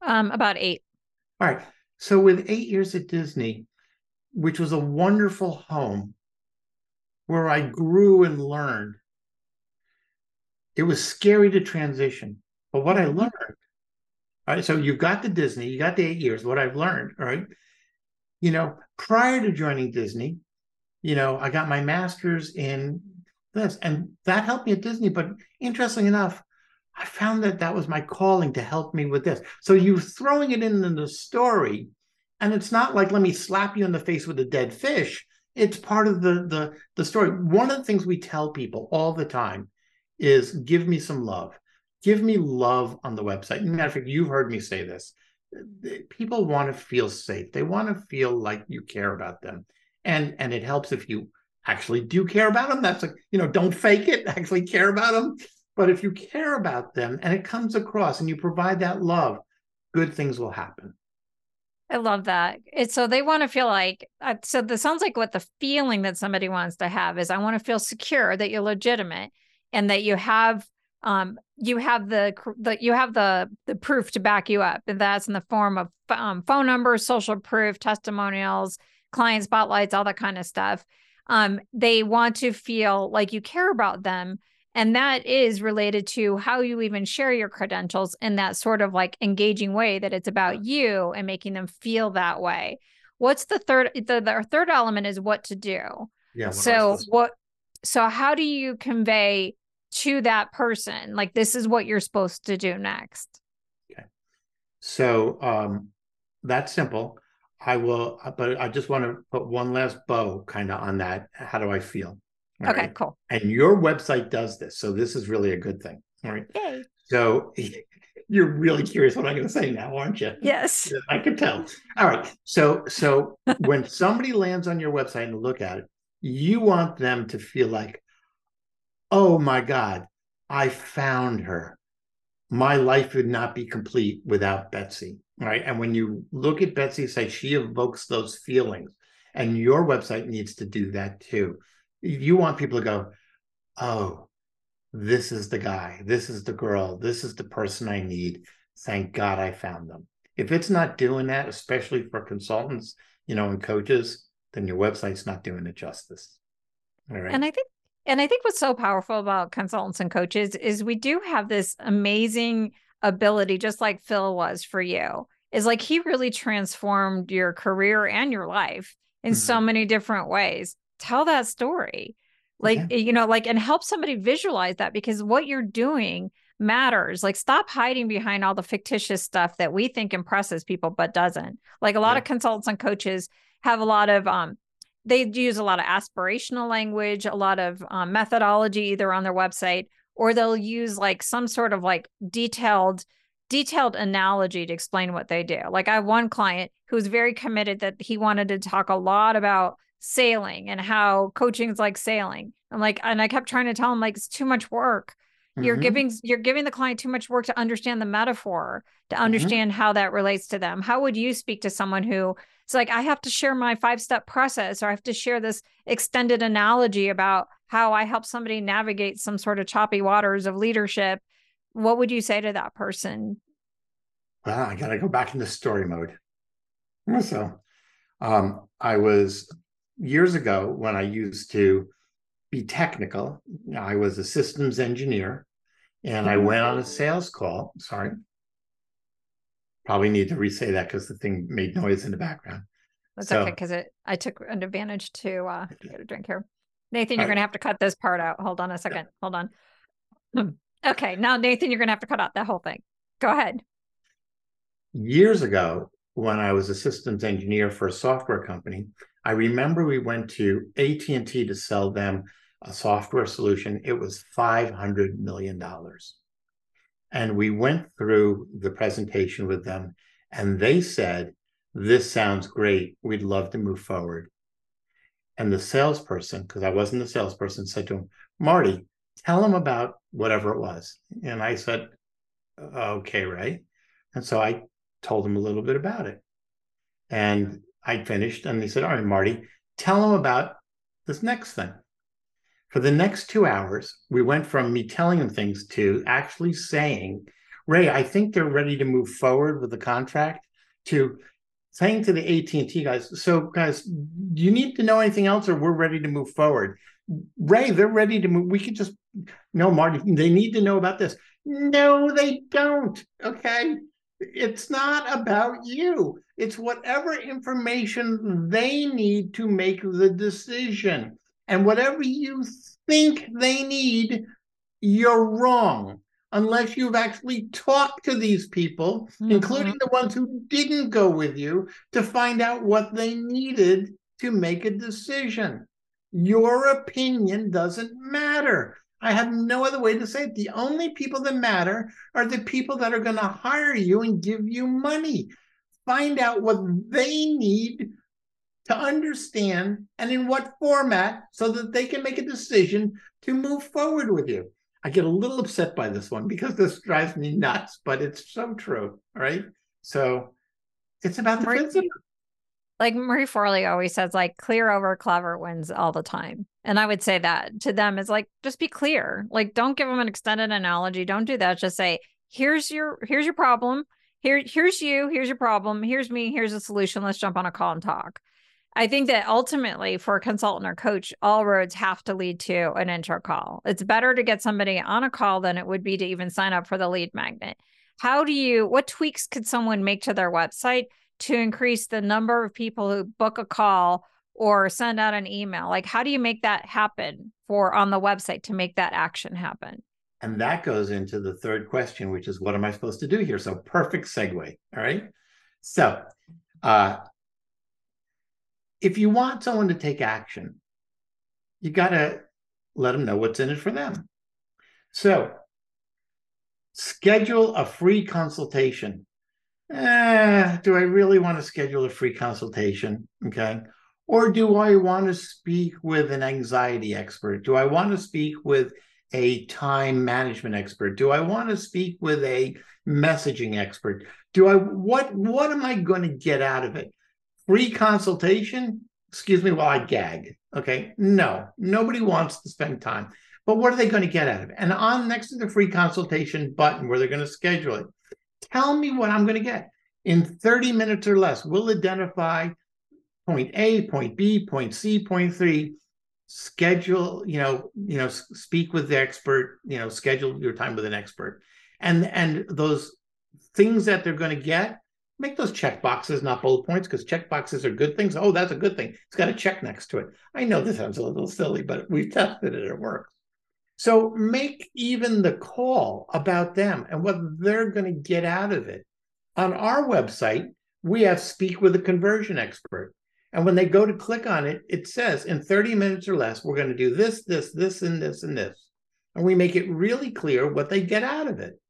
Um, about eight. All right. So with eight years at Disney, which was a wonderful home where I grew and learned it was scary to transition. But what I mm-hmm. learned, all right, so you've got the Disney, you got the eight years, what I've learned, all right, you know, prior to joining Disney, you know, I got my master's in this, and that helped me at Disney. But interesting enough, I found that that was my calling to help me with this. So you're throwing it in, in the story, and it's not like let me slap you in the face with a dead fish. It's part of the the the story. One of the things we tell people all the time is give me some love. Give me love on the website. Matter of fact, you've heard me say this. People want to feel safe. They want to feel like you care about them. And and it helps if you actually do care about them. That's like, you know, don't fake it, *laughs* actually care about them. But if you care about them and it comes across and you provide that love, good things will happen. I love that. It's so they want to feel like uh, so this sounds like what the feeling that somebody wants to have is I want to feel secure that you're legitimate and that you have um you have the the you have the the proof to back you up and that's in the form of um, phone numbers, social proof, testimonials, client spotlights, all that kind of stuff. Um they want to feel like you care about them and that is related to how you even share your credentials in that sort of like engaging way that it's about you and making them feel that way. What's the third the, the third element is what to do. Yeah. So what so how do you convey to that person like this is what you're supposed to do next? Okay. So um that's simple. I will but I just want to put one last bow kind of on that. How do I feel? All okay, right? cool. And your website does this. So this is really a good thing. All right. Yay. So *laughs* you're really curious what I'm going to say now, aren't you? Yes. *laughs* I can tell. All right. So so *laughs* when somebody lands on your website and look at it, you want them to feel like, oh my God, I found her. My life would not be complete without Betsy. Right. And when you look at Betsy, say she evokes those feelings. And your website needs to do that too you want people to go, oh, this is the guy, this is the girl, this is the person I need. Thank God I found them. If it's not doing that, especially for consultants, you know, and coaches, then your website's not doing it justice. All right. And I think and I think what's so powerful about consultants and coaches is we do have this amazing ability, just like Phil was for you, is like he really transformed your career and your life in mm-hmm. so many different ways tell that story like okay. you know like and help somebody visualize that because what you're doing matters like stop hiding behind all the fictitious stuff that we think impresses people but doesn't like a lot yeah. of consultants and coaches have a lot of um they use a lot of aspirational language a lot of um, methodology either on their website or they'll use like some sort of like detailed detailed analogy to explain what they do like i have one client who's very committed that he wanted to talk a lot about sailing and how coaching is like sailing. I'm like, and I kept trying to tell him like it's too much work. You're mm-hmm. giving you're giving the client too much work to understand the metaphor, to mm-hmm. understand mm-hmm. how that relates to them. How would you speak to someone who it's like I have to share my five step process or I have to share this extended analogy about how I help somebody navigate some sort of choppy waters of leadership? What would you say to that person? Well, I got to go back into story mode. So, um, I was years ago when I used to be technical, I was a systems engineer and I went on a sales call. Sorry. Probably need to re-say that because the thing made noise in the background. That's so, okay because it I took an advantage to uh get a drink here. Nathan, you're gonna have to cut this part out. Hold on a second. Hold on. *clears throat* Okay, now Nathan, you're gonna have to cut out that whole thing. Go ahead. Years ago, when I was a systems engineer for a software company, I remember we went to AT&T to sell them a software solution. It was $500 million. And we went through the presentation with them and they said, this sounds great. We'd love to move forward. And the salesperson, because I wasn't the salesperson, said to him, Marty, tell him about whatever it was. And I said, okay, Ray. And so I told him a little bit about it. And I finished, and he said, All right, Marty, tell him about this next thing. For the next two hours, we went from me telling him things to actually saying, Ray, I think they're ready to move forward with the contract, to saying to the AT&T guys, so guys, do you need to know anything else or we're ready to move forward? Ray, they're ready to move. We could just, no, Marty, they need to know about this. No, they don't. Okay. It's not about you. It's whatever information they need to make the decision. And whatever you think they need, you're wrong. Unless you've actually talked to these people, mm-hmm. including the ones who didn't go with you, to find out what they needed to make a decision. Your opinion doesn't matter. I have no other way to say it. The only people that matter are the people that are going to hire you and give you money. Find out what they need to understand and in what format so that they can make a decision to move forward with you. I get a little upset by this one because this drives me nuts, but it's so true. Right. So it's about the Marie, Like Marie Forleo always says, like clear over clever wins all the time. And I would say that to them is like, just be clear. Like, don't give them an extended analogy. Don't do that. Just say, here's your here's your problem. Here, here's you, here's your problem, here's me, here's a solution. Let's jump on a call and talk. I think that ultimately for a consultant or coach, all roads have to lead to an intro call. It's better to get somebody on a call than it would be to even sign up for the lead magnet. How do you, what tweaks could someone make to their website to increase the number of people who book a call or send out an email? Like, how do you make that happen for on the website to make that action happen? And that goes into the third question, which is what am I supposed to do here? So, perfect segue. All right. So, uh, if you want someone to take action, you got to let them know what's in it for them. So, schedule a free consultation. Eh, do I really want to schedule a free consultation? Okay. Or do I want to speak with an anxiety expert? Do I want to speak with a time management expert? Do I want to speak with a messaging expert? Do I what what am I going to get out of it? Free consultation, excuse me while I gag. Okay. No, nobody wants to spend time. But what are they going to get out of it? And on next to the free consultation button where they're going to schedule it, tell me what I'm going to get. In 30 minutes or less, we'll identify point A, point B, point C, point three. Schedule, you know, you know, speak with the expert, you know, schedule your time with an expert. And and those things that they're going to get make those check boxes not bullet points because check boxes are good things. Oh, that's a good thing. It's got a check next to it. I know this sounds a little silly, but we've *laughs* tested it. It works. So make even the call about them and what they're going to get out of it. On our website, we have speak with a conversion expert. And when they go to click on it, it says in 30 minutes or less, we're going to do this, this, this, and this, and this. And we make it really clear what they get out of it.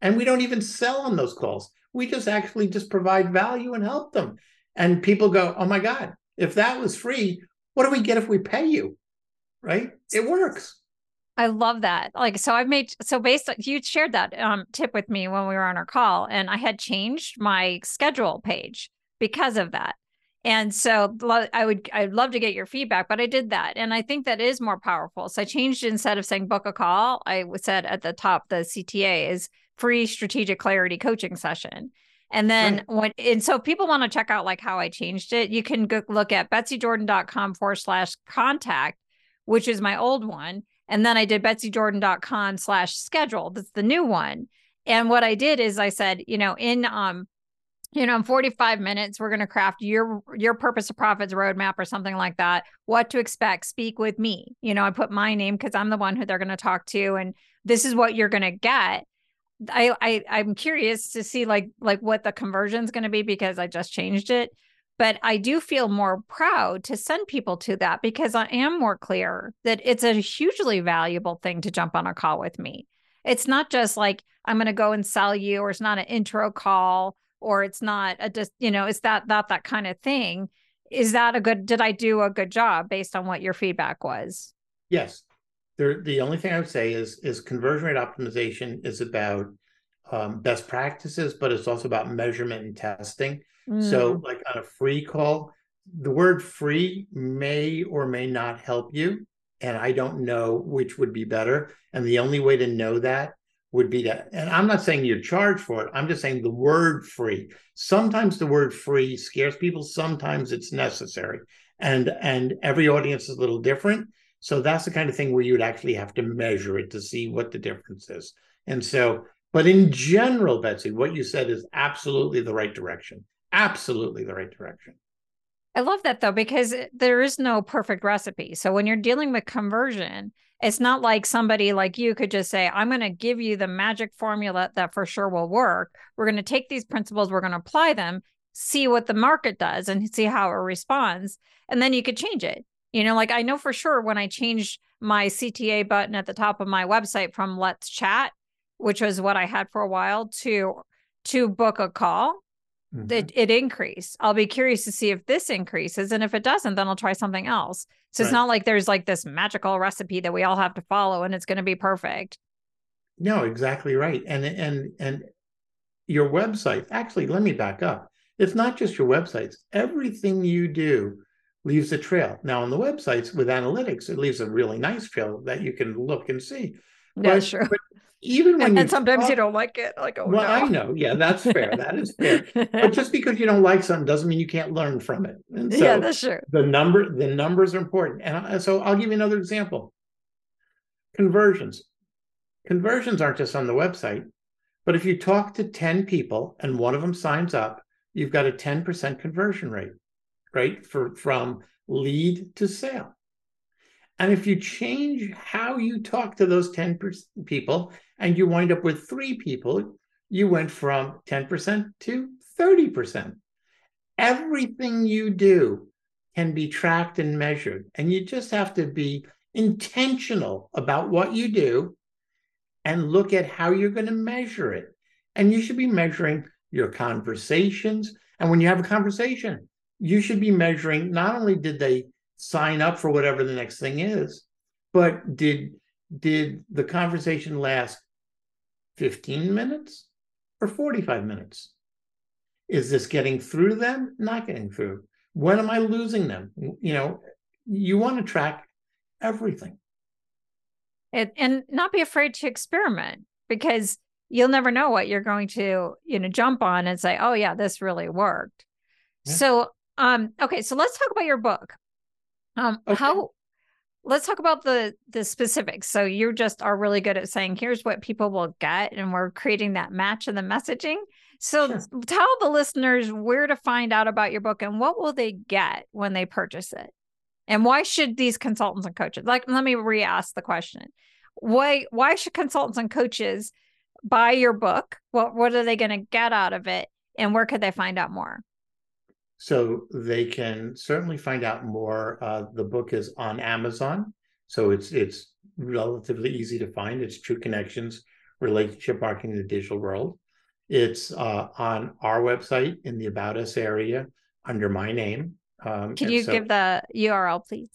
And we don't even sell on those calls. We just actually just provide value and help them. And people go, oh my God, if that was free, what do we get if we pay you? Right? It works. I love that. Like, so I've made, so based you shared that um, tip with me when we were on our call, and I had changed my schedule page because of that. And so I would, I'd love to get your feedback, but I did that. And I think that is more powerful. So I changed instead of saying book a call, I said at the top, the CTA is free strategic clarity coaching session. And then right. when and so people want to check out like how I changed it, you can go look at betsyjordyn.com forward slash contact, which is my old one. And then I did betsyjordyn.com slash schedule. That's the new one. And what I did is I said, you know, in um, you know, in 45 minutes, we're going to craft your your purpose of profits roadmap or something like that. What to expect, speak with me. You know, I put my name because I'm the one who they're going to talk to. And this is what you're going to get. I, I I'm curious to see like like what the conversion is going to be because I just changed it. But I do feel more proud to send people to that because I am more clear that it's a hugely valuable thing to jump on a call with me. It's not just like I'm going to go and sell you, or it's not an intro call, or it's not a just you know, it's that that that kind of thing. Is that a good? Did I do a good job based on what your feedback was? Yes, there, the only thing I would say is is conversion rate optimization is about um, best practices, but it's also about measurement and testing. Mm. So, like on a free call, the word free may or may not help you. And I don't know which would be better. And the only way to know that would be to, and I'm not saying you charge for it, I'm just saying the word free. Sometimes the word free scares people, sometimes it's necessary. And and every audience is a little different. So that's the kind of thing where you'd actually have to measure it to see what the difference is. And so, but in general, Betsy, what you said is absolutely the right direction. Absolutely the right direction. I love that though, because there is no perfect recipe. So when you're dealing with conversion, it's not like somebody like you could just say, I'm going to give you the magic formula that for sure will work. We're going to take these principles, we're going to apply them, see what the market does, and see how it responds. And then you could change it. You know, like I know for sure when I changed my CTA button at the top of my website from let's chat, which was what I had for a while, to to book a call, mm-hmm. it, it increased. I'll be curious to see if this increases. And if it doesn't, then I'll try something else. So right. it's not like there's like this magical recipe that we all have to follow and it's going to be perfect. No, exactly right. And and and your website, actually, let me back up. It's not just your websites. Everything you do leaves a trail. Now on the websites with analytics, it leaves a really nice trail that you can look and see. Yeah, but, sure. But even when and sometimes talk, you don't like it like oh well no. i know. Yeah that's fair. That is fair. *laughs* But just because you don't like something doesn't mean you can't learn from it. And so yeah that's true. the number the numbers are important. And so i'll give you another example. Conversions. Conversions aren't just on the website but if you talk to 10 people and one of them signs up you've got a 10% conversion rate right for from lead to sale and if you change how you talk to those 10 people and you wind up with three people, you went from 10% to 30%. Everything you do can be tracked and measured. And you just have to be intentional about what you do and look at how you're going to measure it. And you should be measuring your conversations. And when you have a conversation, you should be measuring not only did they sign up for whatever the next thing is. But did did the conversation last 15 minutes or 45 minutes? Is this getting through them? Not getting through. When am I losing them? You know, you want to track everything. It, and not be afraid to experiment because you'll never know what you're going to, you know, jump on and say, "Oh yeah, this really worked." Yeah. So, um okay, so let's talk about your book. Um, okay. how let's talk about the the specifics. So you just are really good at saying here's what people will get, and we're creating that match in the messaging. So sure. tell the listeners where to find out about your book and what will they get when they purchase it. And why should these consultants and coaches like let me re-ask the question. Why why should consultants and coaches buy your book? What what are they going to get out of it? And where could they find out more? So they can certainly find out more. Uh, the book is on Amazon, so it's it's relatively easy to find. It's True Connections: Relationship Marketing in the Digital World. It's uh, on our website in the About Us area under my name. Um, can you so, give the URL, please?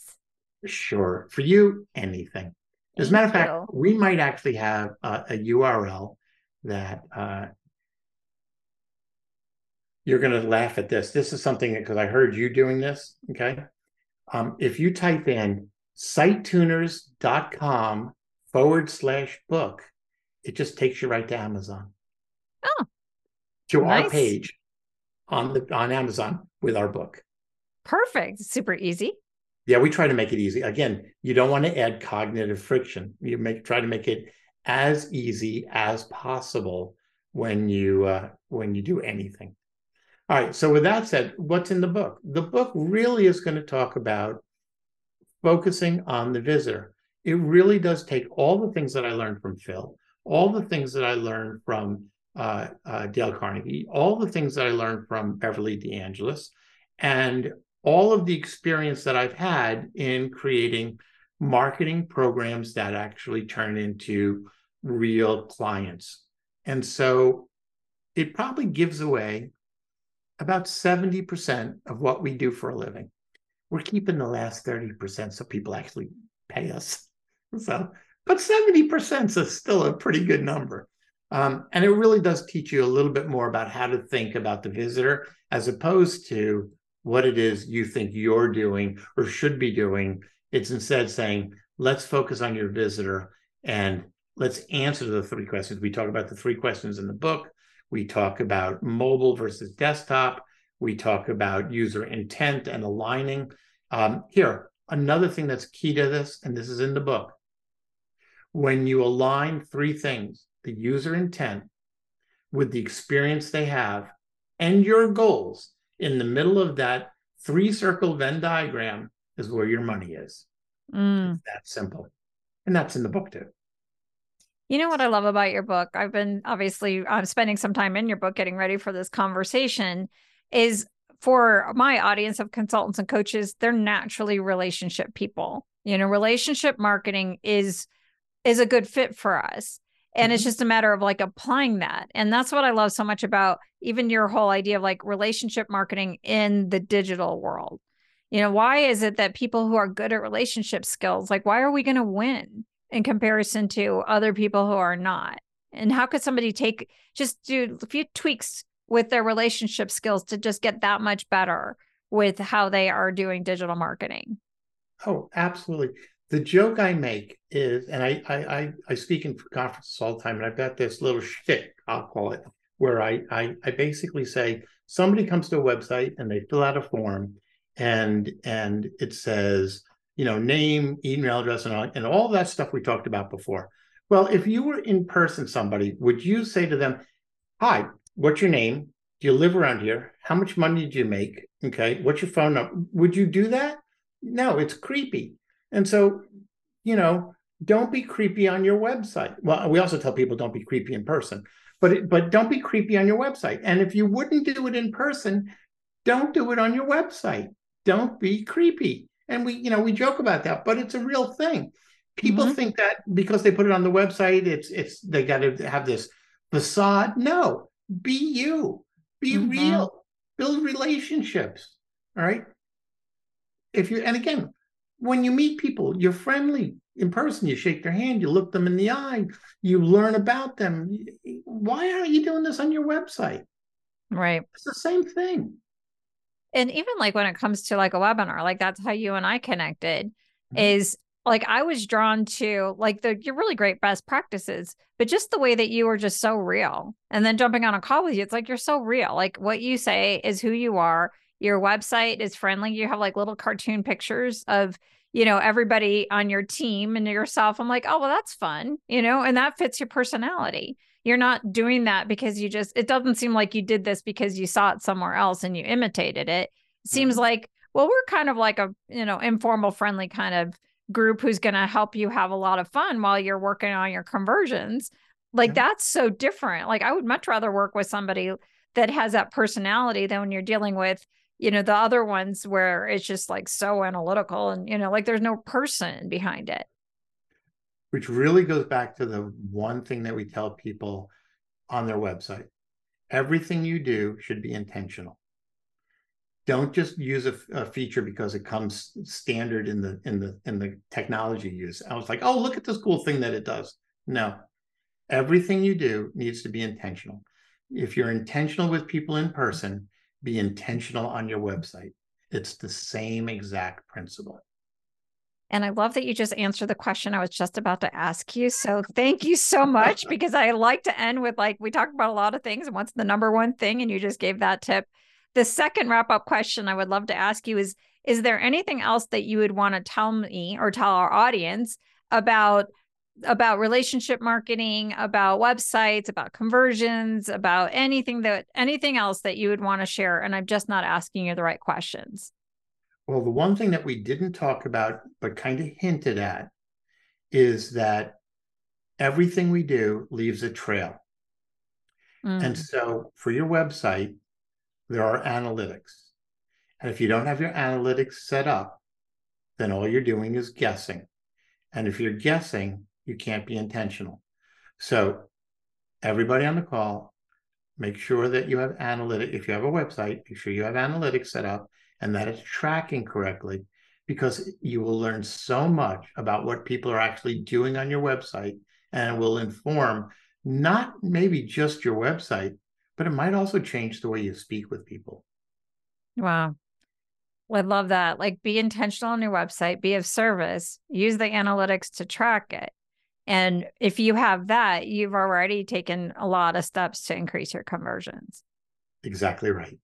Sure. For you, anything. As a matter of fact, we might actually have a, a URL that uh, you're going to laugh at this. This is something because I heard you doing this. Okay. Um, if you type in sitetuners.com forward slash book, it just takes you right to Amazon. Oh, to nice. our page on the on Amazon with our book. Perfect. Super easy. Yeah, we try to make it easy. Again, you don't want to add cognitive friction. You make try to make it as easy as possible when you uh, when you do anything. All right. So, with that said, what's in the book? The book really is going to talk about focusing on the visitor. It really does take all the things that I learned from Phil, all the things that I learned from uh, uh, Dale Carnegie, all the things that I learned from Beverly De Angelis, and all of the experience that I've had in creating marketing programs that actually turn into real clients. And so it probably gives away about 70% of what we do for a living. We're keeping the last 30% so people actually pay us. *laughs* So, but 70% is still a pretty good number. Um, and it really does teach you a little bit more about how to think about the visitor as opposed to what it is you think you're doing or should be doing. It's instead saying, let's focus on your visitor and let's answer the three questions. We talk about the three questions in the book. We talk about mobile versus desktop. We talk about user intent and aligning. Um, here, another thing that's key to this, and this is in the book. When you align three things the user intent with the experience they have and your goals in the middle of that three circle Venn diagram is where your money is. Mm. It's that simple. And that's in the book too. You know what I love about your book? I've been obviously I'm spending some time in your book getting ready for this conversation is for my audience of consultants and coaches, they're naturally relationship people. You know, relationship marketing is is a good fit for us. And mm-hmm. it's just a matter of like applying that. And that's what I love so much about even your whole idea of like relationship marketing in the digital world You know, why is it that people who are good at relationship skills, like, why are we going to win in comparison to other people who are not? And how could somebody take just do a few tweaks with their relationship skills to just get that much better with how they are doing digital marketing? Oh, absolutely. The joke I make is, and I I I, speak in conferences all the time, and I've got this little shtick, I'll call it, where I, I I basically say somebody comes to a website and they fill out a form, and and it says you know name, email address, and all, and all that stuff we talked about before. Well, if you were in person, somebody would you say to them, "Hi, what's your name? Do you live around here? How much money do you make? Okay, what's your phone number?" Would you do that? No, it's creepy. And so, you know, don't be creepy on your website. Well, we also tell people don't be creepy in person, but it, but don't be creepy on your website. And if you wouldn't do it in person, don't do it on your website. Don't be creepy. And we, you know, we joke about that, but it's a real thing. People mm-hmm. think that because they put it on the website, it's it's they got to have this facade. No, be you, be mm-hmm. real, build relationships. All right. If you and again, when you meet people, you're friendly in person. You shake their hand, you look them in the eye, you learn about them. Why aren't you doing this on your website? Right. It's the same thing. And even like when it comes to like a webinar, like that's how you and I connected, mm-hmm. is like I was drawn to like the you're really great best practices, but just the way that you were just so real. And then jumping on a call with you, it's like you're so real. Like what you say is who you are. Your website is friendly. You have like little cartoon pictures of you know, everybody on your team and yourself. I'm like, oh, well, that's fun, you know, and that fits your personality. You're not doing that because you just, it doesn't seem like you did this because you saw it somewhere else and you imitated it. it seems mm-hmm. like, well, we're kind of like a, you know, informal, friendly kind of group who's going to help you have a lot of fun while you're working on your conversions. Like yeah. that's so different. Like I would much rather work with somebody that has that personality than when you're dealing with you know the other ones where it's just like so analytical and you know like there's no person behind it which really goes back to the one thing that we tell people on their website. Everything you do should be intentional. Don't just use a, a, feature because it comes standard in the in the in the technology use. I was like oh look at this cool thing that it does. No. Everything you do needs to be intentional. If you're intentional with people in person be intentional on your website. It's the same exact principle. And I love that you just answered the question I was just about to ask you. So thank you so much *laughs* because I like to end with like we talked about a lot of things and what's the number one thing and you just gave that tip. The second wrap up question I would love to ask you is is there anything else that you would want to tell me or tell our audience about about relationship marketing, about websites, about conversions, about anything that anything else that you would want to share. And I'm just not asking you the right questions. Well, the one thing that we didn't talk about, but kind of hinted at, is that everything we do leaves a trail. Mm. And so for your website, there are analytics. And if you don't have your analytics set up, then all you're doing is guessing. And if you're guessing, you can't be intentional. So, everybody on the call, make sure that you have analytic. If you have a website, make sure you have analytics set up and that it's tracking correctly because you will learn so much about what people are actually doing on your website and it will inform not maybe just your website, but it might also change the way you speak with people. Wow. I love that. Like be intentional on your website, be of service, use the analytics to track it. And if you have that, you've already taken a lot of steps to increase your conversions. Exactly right.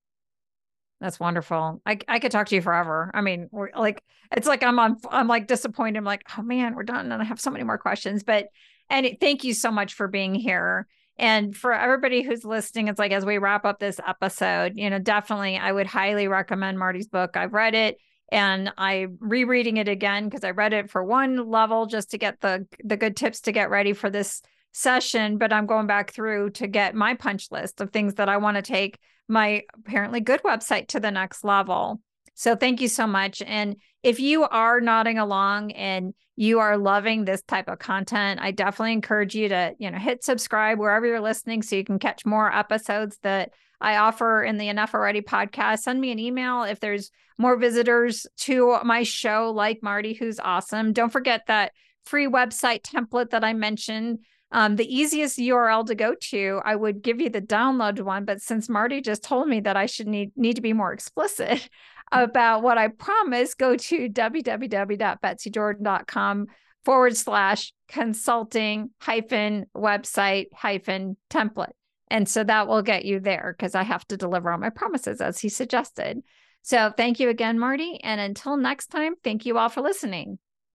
That's wonderful. I I could talk to you forever. I mean, we're like it's like I'm on I'm like disappointed. I'm like, oh man, we're done and I have so many more questions. But and it, thank you so much for being here. And for everybody who's listening, it's like as we wrap up this episode, you know, definitely I would highly recommend Marty's book. I've read it and I'm rereading it again because I read it for one level just to get the the good tips to get ready for this session, but I'm going back through to get my punch list of things that I want to take my apparently good website to the next level. So thank you so much. And if you are nodding along and you are loving this type of content, I definitely encourage you to, you know, hit subscribe wherever you're listening so you can catch more episodes that I offer in the Enough Already podcast. Send me an email if there's more visitors to my show, like Marty, who's awesome. Don't forget that free website template that I mentioned. Um, the easiest URL to go to, I would give you the download one, but since Marty just told me that I should need need to be more explicit *laughs* about what I promise, go to www.betsyjordyn.com forward slash consulting hyphen website hyphen template. And so that will get you there because I have to deliver on my promises as he suggested. So thank you again, Marty. And until next time, thank you all for listening.